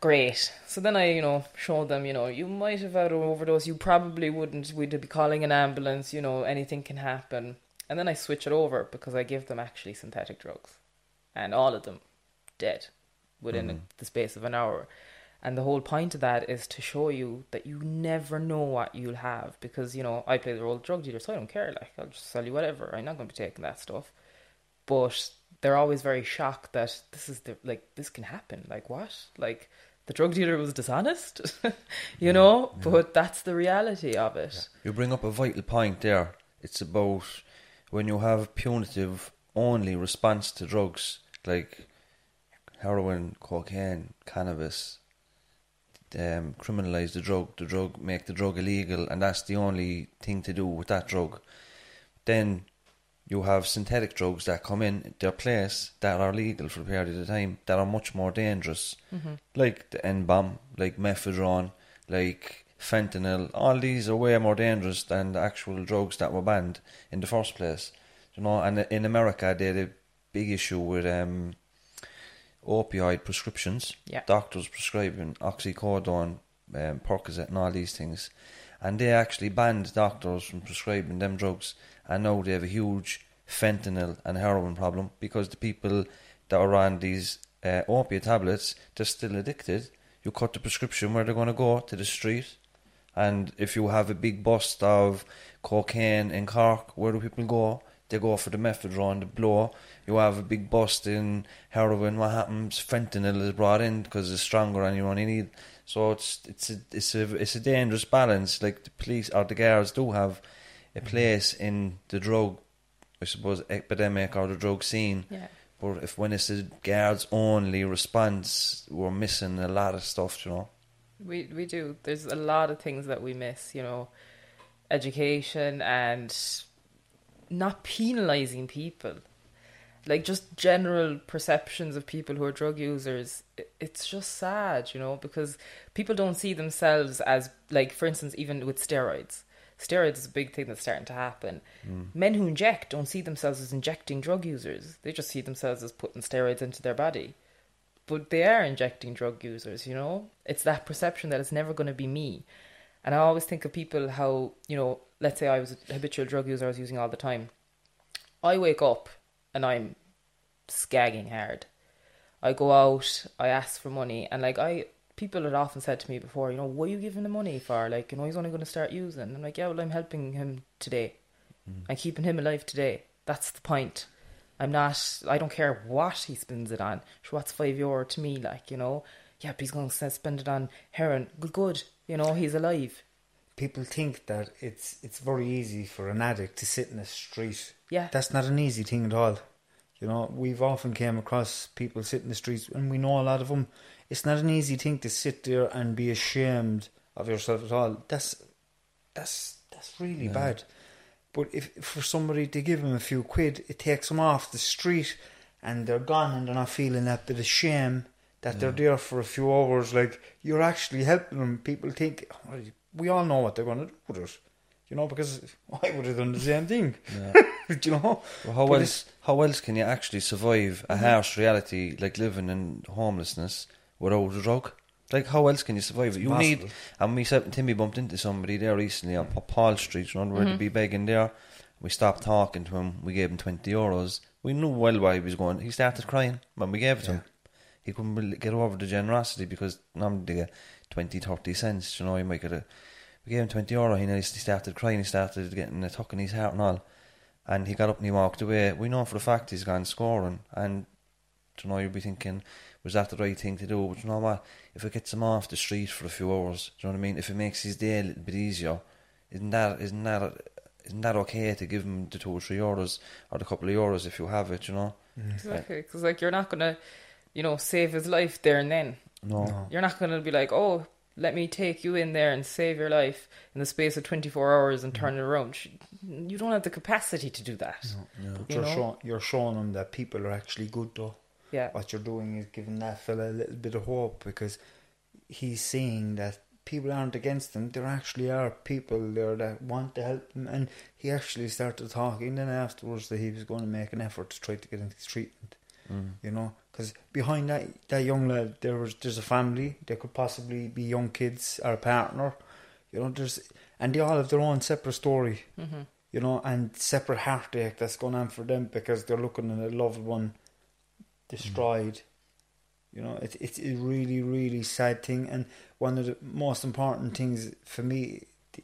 S4: great. So then I, you know, showed them, you know, you might have had an overdose. You probably wouldn't. We'd be calling an ambulance. You know, anything can happen. And then I switch it over because I give them actually synthetic drugs, and all of them dead within mm-hmm. the space of an hour. And the whole point of that is to show you that you never know what you'll have because you know I play the role of drug dealer, so I don't care. Like I'll just sell you whatever. I'm not going to be taking that stuff but they're always very shocked that this is the like this can happen. Like what? Like the drug dealer was dishonest, you know. But that's the reality of it.
S2: You bring up a vital point there. It's about when you have a punitive only response to drugs like heroin, cocaine, cannabis. Um, criminalize the drug, the drug make the drug illegal, and that's the only thing to do with that drug. Then you have synthetic drugs that come in their place that are legal for a period of time that are much more dangerous, like the N bomb, like mephedrone, like fentanyl. All these are way more dangerous than the actual drugs that were banned in the first place. You know, and in America they had a big issue with um, opioid prescriptions.
S4: Yeah.
S2: Doctors prescribing oxycodone, um, Percocet, and all these things, and they actually banned doctors from prescribing them drugs. And now they have a huge fentanyl and heroin problem because the people that are on these uh, opiate tablets, they're still addicted. You cut the prescription where they're going to go to the street. And if you have a big bust of cocaine in Cork, where do people go? They go for the mephedrone, the blow. You have a big bust in heroin. What happens? Fentanyl is brought in because it's stronger than you only need. So it's it's a it's a it's a dangerous balance. Like the police or the guards do have a mm-hmm. place in the drug, I suppose, epidemic or the drug scene.
S4: Yeah.
S2: But if when it's the guards only response, we're missing a lot of stuff. You know.
S4: We we do. There's a lot of things that we miss. You know, education and not penalizing people. like just general perceptions of people who are drug users it's just sad you know because people don't see themselves as like for instance even with steroids. Steroids is a big thing that's starting to happen. Hmm. Men who inject don't see themselves as injecting drug users. They just see themselves as putting steroids into their body. But they are injecting drug users you know? It's that perception that it's never going to be me. And i always think of people how you know let's say i was a habitual drug user i was using all the time I wake up and I'm skagging hard. I go out, I ask for money, and like I, people had often said to me before, you know, what are you giving the money for? Like, you know, he's only going to start using. I'm like, yeah, well, I'm helping him today. Mm. I'm keeping him alive today. That's the point. I'm not. I don't care what he spends it on. Sure, what's five euro to me? Like, you know, yeah, but he's going to spend it on heroin. Good, good. You know, he's alive.
S3: People think that it's it's very easy for an addict to sit in the street.
S4: Yeah.
S3: That's not an easy thing at all. You know, we've often came across people sitting in the streets, and we know a lot of them. It's not an easy thing to sit there and be ashamed of yourself at all. That's that's that's really bad. But if for somebody to give them a few quid, it takes them off the street, and they're gone, and they're not feeling that bit of shame that they're there for a few hours. Like you're actually helping them. People think "Oh, we all know what they're going to do with it, you know, because I would have done the same thing. Do you know?
S2: Well, how
S3: But
S2: else? How else can you actually survive a harsh reality like living in homelessness without a drug? Like how else can you survive it? You need.
S3: Impossible.
S2: And myself and Timmy bumped into somebody there recently on Paul Street. You know, where mm-hmm. to be begging there. We stopped talking to him. We gave him twenty euros. We knew well why he was going. He started crying when we gave it to him. He couldn't bel- get over the generosity because normally they get 20, 30 cents. You know, he might get a. We gave him twenty euro. He nearly started crying. He started getting a tuck in his heart and all. And he got up and he walked away. We know for a fact he's gone scoring. And you know, you'll be thinking, was that the right thing to do? But you know what? If it gets him off the street for a few hours, do you know what I mean? If it makes his day a little bit easier, isn't that isn't that isn't that okay to give him the two or three euros or the couple of euros if you have it? You know? Mm.
S4: Exactly, because like you're not gonna, you know, save his life there and then.
S2: No.
S4: You're not gonna be like, oh, let me take you in there and save your life in the space of 24 hours and turn it around. Sh- You don't have the capacity to do that.
S3: But
S4: You
S3: you're, show, you're showing them that people are actually good, though.
S4: Yeah.
S3: What you're doing is giving that fella a little bit of hope because he's seeing that people aren't against him. There actually are people there that want to help him. And he actually started talking then afterwards that he was going to make an effort to try to get into treatment. You know, because behind that that young lad, there was there's a family. There could possibly be young kids or a partner. You know, there's and they all have their own separate story. Mm-hmm. You know, and separate heartache that's going on for them because they're looking at a loved one destroyed. You know, it's it's a really really sad thing, and one of the most important things for me to,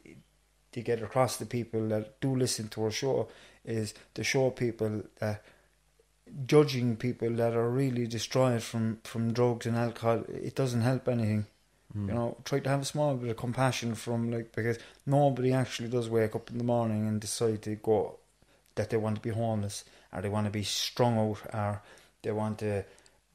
S3: to get across to people that do listen to our show is to show people that judging people that are really destroyed from from drugs and alcohol it doesn't help anything. You hmm. know, try to have a small bit of compassion from like because nobody actually does wake up in the morning and decide to go that they want to be homeless or they want to be strung out or they want to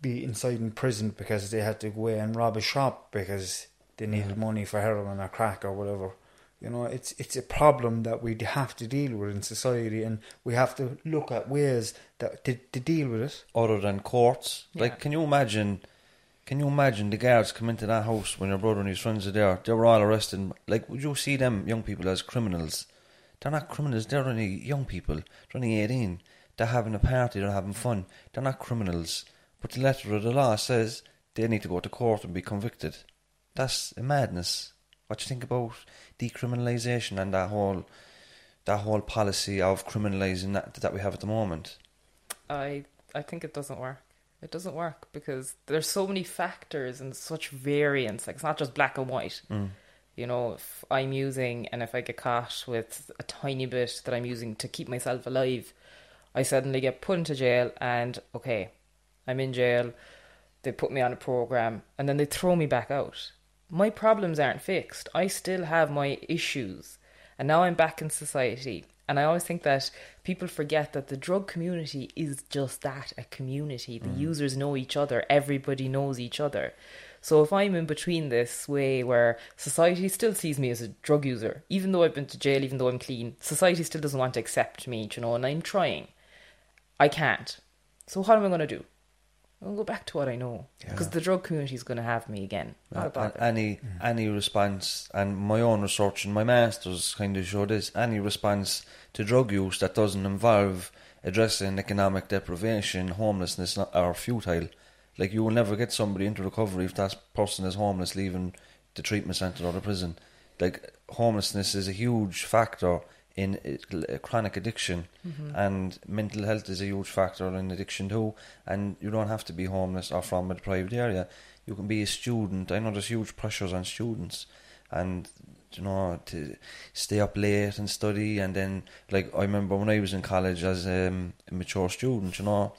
S3: be inside in prison because they had to go away and rob a shop because they needed money for heroin or crack or whatever. You know, it's it's a problem that we have to deal with in society, and we have to look at ways that to, to deal with it.
S2: Other than courts, like, can you imagine? Can you imagine the guards come into that house when your brother and his friends are there? They were all arrested. Like, would you see them young people as criminals? They're not criminals. They're only young people. They're only eighteen. They're having a party. They're having fun. They're not criminals. But the letter of the law says they need to go to court and be convicted. That's a madness. What do you think about decriminalisation and that whole that whole policy of criminalising that that we have at the moment?
S4: I I think it doesn't work. It doesn't work because there's so many factors and such variance. Like it's not just black and white. Mm. You know, if I'm using and if I get caught with a tiny bit that I'm using to keep myself alive, I suddenly get put into jail and okay, I'm in jail. They put me on a program and then they throw me back out. My problems aren't fixed. I still have my issues. And now I'm back in society. And I always think that people forget that the drug community is just that a community. The mm. users know each other, everybody knows each other. So if I'm in between this way where society still sees me as a drug user, even though I've been to jail, even though I'm clean, society still doesn't want to accept me, you know, and I'm trying. I can't. So what am I going to do? I'll go back to what I know because the drug community is going to have me again. Not uh, a
S2: And
S4: bother.
S2: any any response, and my own research and my masters kind of showed this: any response to drug use that doesn't involve addressing economic deprivation, homelessness, are futile. Like you will never get somebody into recovery if that person is homeless, leaving the treatment centre or the prison. Like homelessness is a huge factor in uh, chronic addiction, and mental health is a huge factor in addiction too. And you don't have to be homeless or from a deprived area. You can be a student. I know there's huge pressures on students, and you know to stay up late and study. And then, like I remember when I was in college as um, a mature student, you know,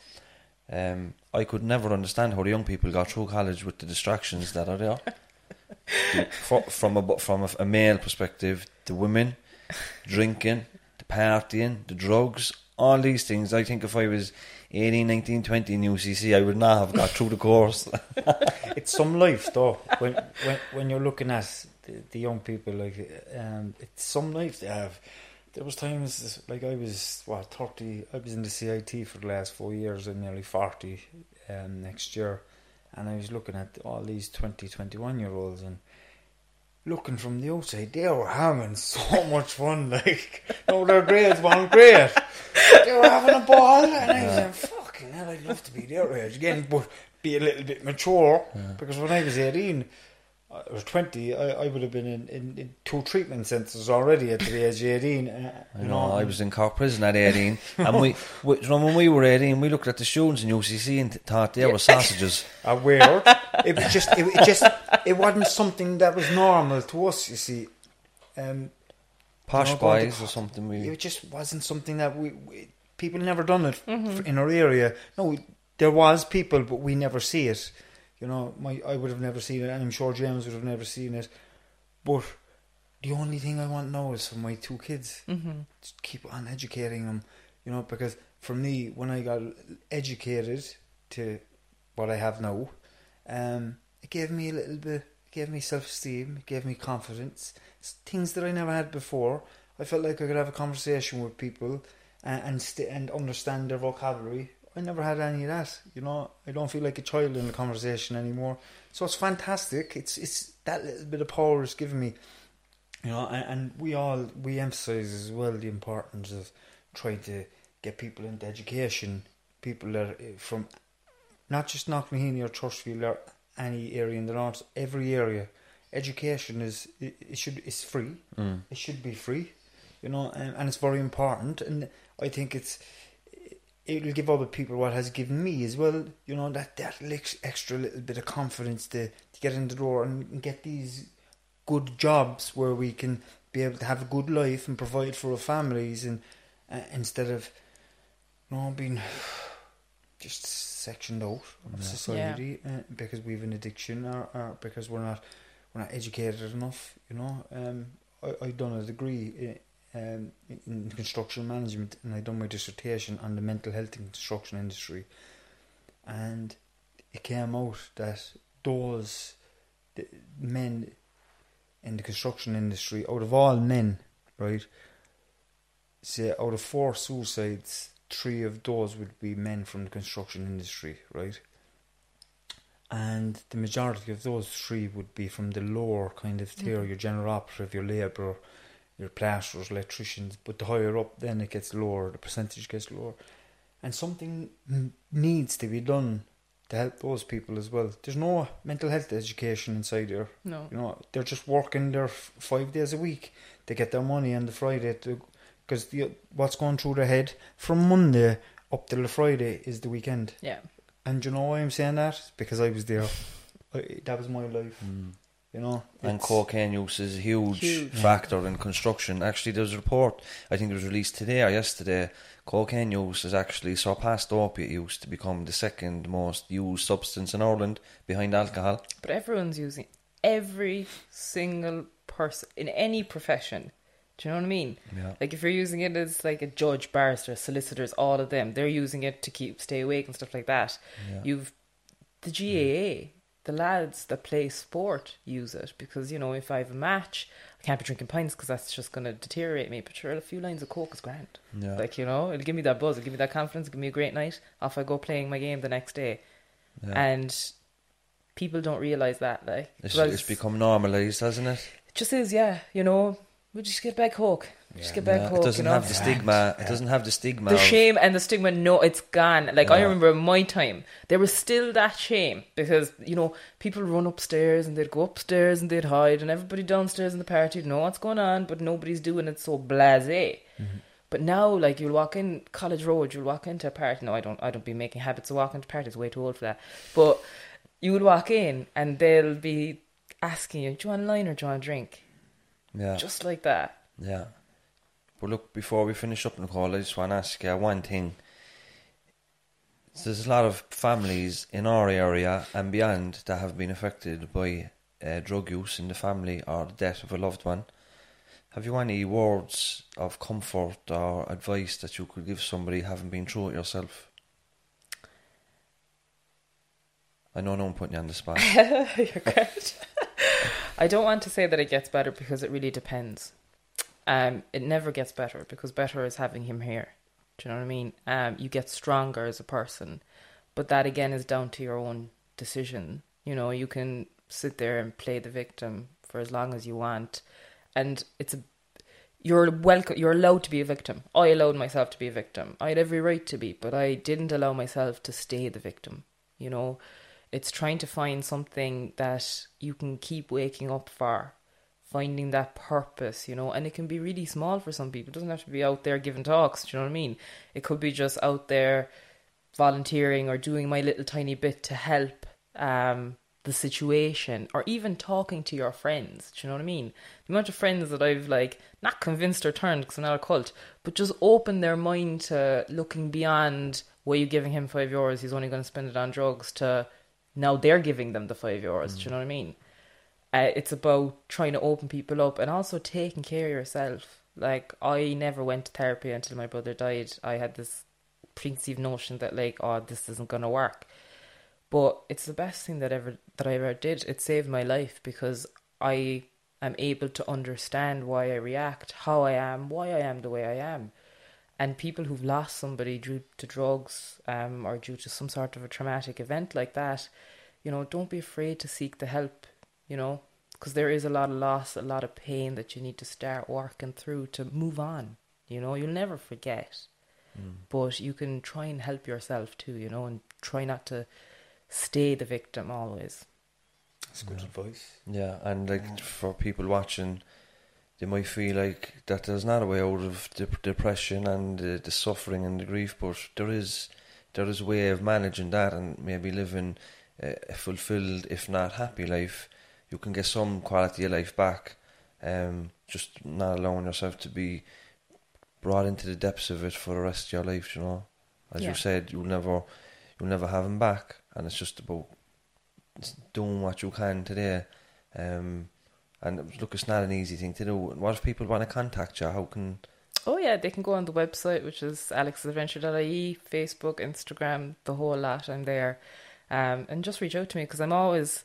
S2: um, I could never understand how the young people got through college with the distractions that are there. From a from a, a male perspective, the women, drinking, the partying, the drugs, all these things. I think if I was 18, 19, 20 in UCC, I would not have got through the course.
S3: it's some life though. When when when you're looking at the, the young people, like um, it's some life they have. There was times like I was what thirty. I was in the CIT for the last four years. I'm nearly forty um, next year, and I was looking at all these 20, 21 year olds and looking from the outside, they were having so much fun. Like, no, their grades weren't great. They were having a ball, and I was like, fucking hell, I'd love to be their age again, but be a little bit mature. Because when I was 18, I was 20, I, I would have been in, in, in two treatment centres already at the age of 18. Uh,
S2: You know, I was in Cork prison at 18, and we, we, you know, when we were 18, we looked at the students in UCC and thought they were sausages.
S3: a weird. it was just, it, it just, it wasn't something that was normal to us. You see, um,
S2: Posh
S3: you know, going to
S2: or something. We,
S3: it just wasn't something that we, we people never done it f- in our area. No, there was people, but we never see it. You know, my I would have never seen it, and I'm sure James would have never seen it. But the only thing I want now is for my two kids. Mm-hmm. Just keep on educating them, you know, because for me, when I got educated to what I have now, um, it gave me a little bit, it gave me self esteem, it gave me confidence. It's things that I never had before. I felt like I could have a conversation with people and and, st- and understand their vocabulary. I never had any of that. You know, I don't feel like a child in a conversation anymore. So it's fantastic. It's it's that little bit of power is given me. You know, and, and we all we emphasise as well the importance of trying to get people into education. People that are eh, from not just Knocknaheeny or Churchfield or any area in the north, every area. Education is it, it should is free. It should be free, you know, and, and it's very important. And I think it's it will give other people what has given me as well. You know that that lex- extra little bit of confidence to to get in the door and, and get these good jobs where we can be able to have a good life and provide for our families and uh, instead of you know being just sectioned out of society uh, because we have an addiction or, or because we're not we're not educated enough. You know, um, I I done a degree in, um, in construction management and I done my dissertation on the mental health in construction industry, and it came out that those the men in the construction industry, out of all men, right, say out of four suicides, three of those would be men from the construction industry, right? And the majority of those three would be from the lower kind of tier, your general operative, your labourer, your plasterers, electricians. But the higher up, then it gets lower, the percentage gets lower. And something needs to be done to help those people as well. There's no mental health education inside here.
S4: No.
S3: You know, they're just working there f- five days a week. They get their money on the Friday because what's going through their head from Monday up till the Friday is the weekend.
S4: Yeah.
S3: And you know why I'm saying that? Because I was there. I, that was my life. Mm. You know,
S2: And cocaine use is a huge,
S4: Huge.
S2: factor in construction. Actually, there's a report, I think it was released today or yesterday. Cocaine use has actually surpassed opiate use to become the second most used substance in Ireland behind alcohol.
S4: But everyone's using every single person in any profession. Do you know what I mean?
S2: Yeah.
S4: Like if you're using it as like a judge, barrister, solicitors, all of them, they're using it to keep stay awake and stuff like that. Yeah. You've the GAA, the lads that play sport use it because you know if I have a match, I can't be drinking pints because that's just going to deteriorate me. But sure, a few lines of coke is grand.
S2: Yeah.
S4: Like you know, it'll give me that buzz, it'll give me that confidence, it'll give me a great night. Off I go playing my game the next day,
S2: Yeah.
S4: and people don't realize that. Like
S2: It's,
S4: well,
S2: it's become normalised, hasn't it?
S4: it just is, yeah. You know, we just get back coke, just get back
S2: Yeah,
S4: coke.
S2: it doesn't
S4: you know?
S2: have the stigma. It doesn't have the stigma.
S4: the
S2: of-
S4: shame and the stigma no it's gone like i remember in my time there was still that shame because you know people run upstairs and they'd go upstairs and they'd hide and everybody downstairs in the party would know what's going on but nobody's doing it so blasé mm-hmm. but now like you'll walk in college road you'll walk into a party no i don't i don't be making habits of walking into parties way too old for that but you would walk in and they'll be asking you do you want a line or do you want a drink
S2: Yeah.
S4: just like that
S2: Yeah. But look, before we finish up, Nicole, I just want to ask you one thing. There's a lot of families in our area and beyond that have been affected by uh, drug use in the family or the death of a loved one. Have you any words of comfort or advice that you could give somebody having been through it yourself? I know no one putting you on the spot.
S4: You're great. I don't want to say that it gets better because it really depends. Um, it never gets better because better is having him here. Do you know what I mean? Um, you get stronger as a person, but that again is down to your own decision. You know, you can sit there and play the victim for as long as you want, and it's a you're welcome. You're allowed to be a victim. I allowed myself to be a victim. I had every right to be, but I didn't allow myself to stay the victim. You know, it's trying to find something that you can keep waking up for, finding that purpose. You know, and it can be really small for some people. It doesn't have to be out there giving talks. Do you know what I mean? It could be just out there volunteering or doing my little tiny bit to help um, the situation or even talking to your friends. Do you know what I mean? The amount of friends that I've like not convinced or turned because I'm not a cult, but just open their mind to looking beyond why you giving him five euros, he's only going to spend it on drugs to now they're giving them the five euros. Do you know what I mean? Uh, it's about trying to open people up and also taking care of yourself. Like I never went to therapy until my brother died. I had this preconceived notion that like, oh, this isn't gonna work. But it's the best thing that ever that I ever did. It saved my life because I am able to understand why I react, how I am, why I am the way I am. And people who've lost somebody due to drugs um, or due to some sort of a traumatic event like that, you know, don't be afraid to seek the help, you know, because there is a lot of loss, a lot of pain that you need to start working through to move on. You know, you'll never forget, but you can try and help yourself too, you know, and try not to stay the victim always.
S3: That's good advice.
S2: Yeah, and like for people watching, they might feel like that there's not a way out of the depression and the, the suffering and the grief, but there is there is a way of managing that and maybe living a, fulfilled, if not happy life. You can get some quality of life back. Um, just not allowing yourself to be brought into the depths of it for the rest of your life. You know, as
S4: Yeah.
S2: you said, you'll never you'll never have them back, and it's just about doing what you can today. Um, and look, it's not an easy thing to do. What if people want to contact you? How can?
S4: Oh yeah, they can go on the website, which is alexadventure.ie, Facebook, Instagram, the whole lot. I'm there, um, and just reach out to me because I'm always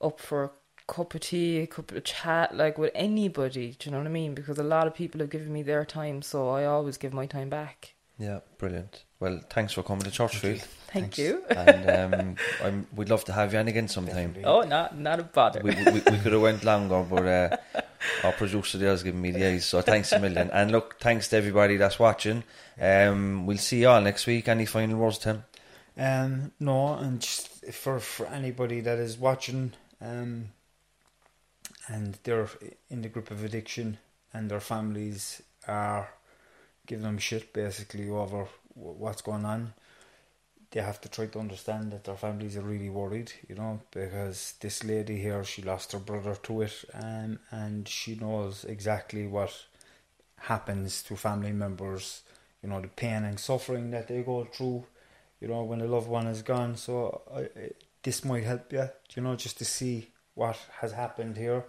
S4: up for a cup of tea, a cup of chat, like with anybody. Do you know what I mean? Because a lot of people have given me their time, so I always give my time back.
S2: Yeah, brilliant. Well, thanks for coming to Churchfield,
S4: Thank
S3: Thanks.
S4: you.
S2: and um, I'm, we'd love to have you on again sometime.
S4: oh, not not a bother.
S2: We, we, we could have went longer, but uh, our producer there's giving me the eyes. So thanks a million. And look, thanks to everybody that's watching. Um, we'll see you all next week. Any final words, Tim?
S3: Um, no, and just for for anybody that is watching, um, and they're in the group of addiction, and their families are giving them shit basically over what's going on. They have to try to understand that their families are really worried, you know, because this lady here, she lost her brother to it, um, and she knows exactly what happens to family members, you know, the pain and suffering that they go through, you know, when a loved one is gone. So this might help you, you know, just to see what has happened here,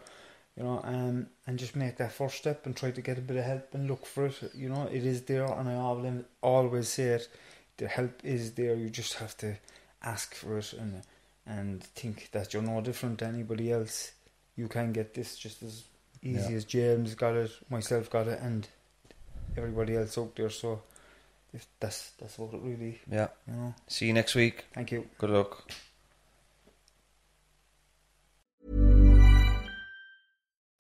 S3: you know, um, and just make that first step and try to get a bit of help and look for it. You know, it is there, and I always always say it. The help is there. You just have to ask for it and and think that you're no different to anybody else. You can get this just as easy
S2: Yeah.
S3: as James got it, myself got it, and everybody else out there. So if that's that's what it really,
S2: Yeah.
S3: you know.
S2: See you next week.
S3: Thank you.
S2: Good luck.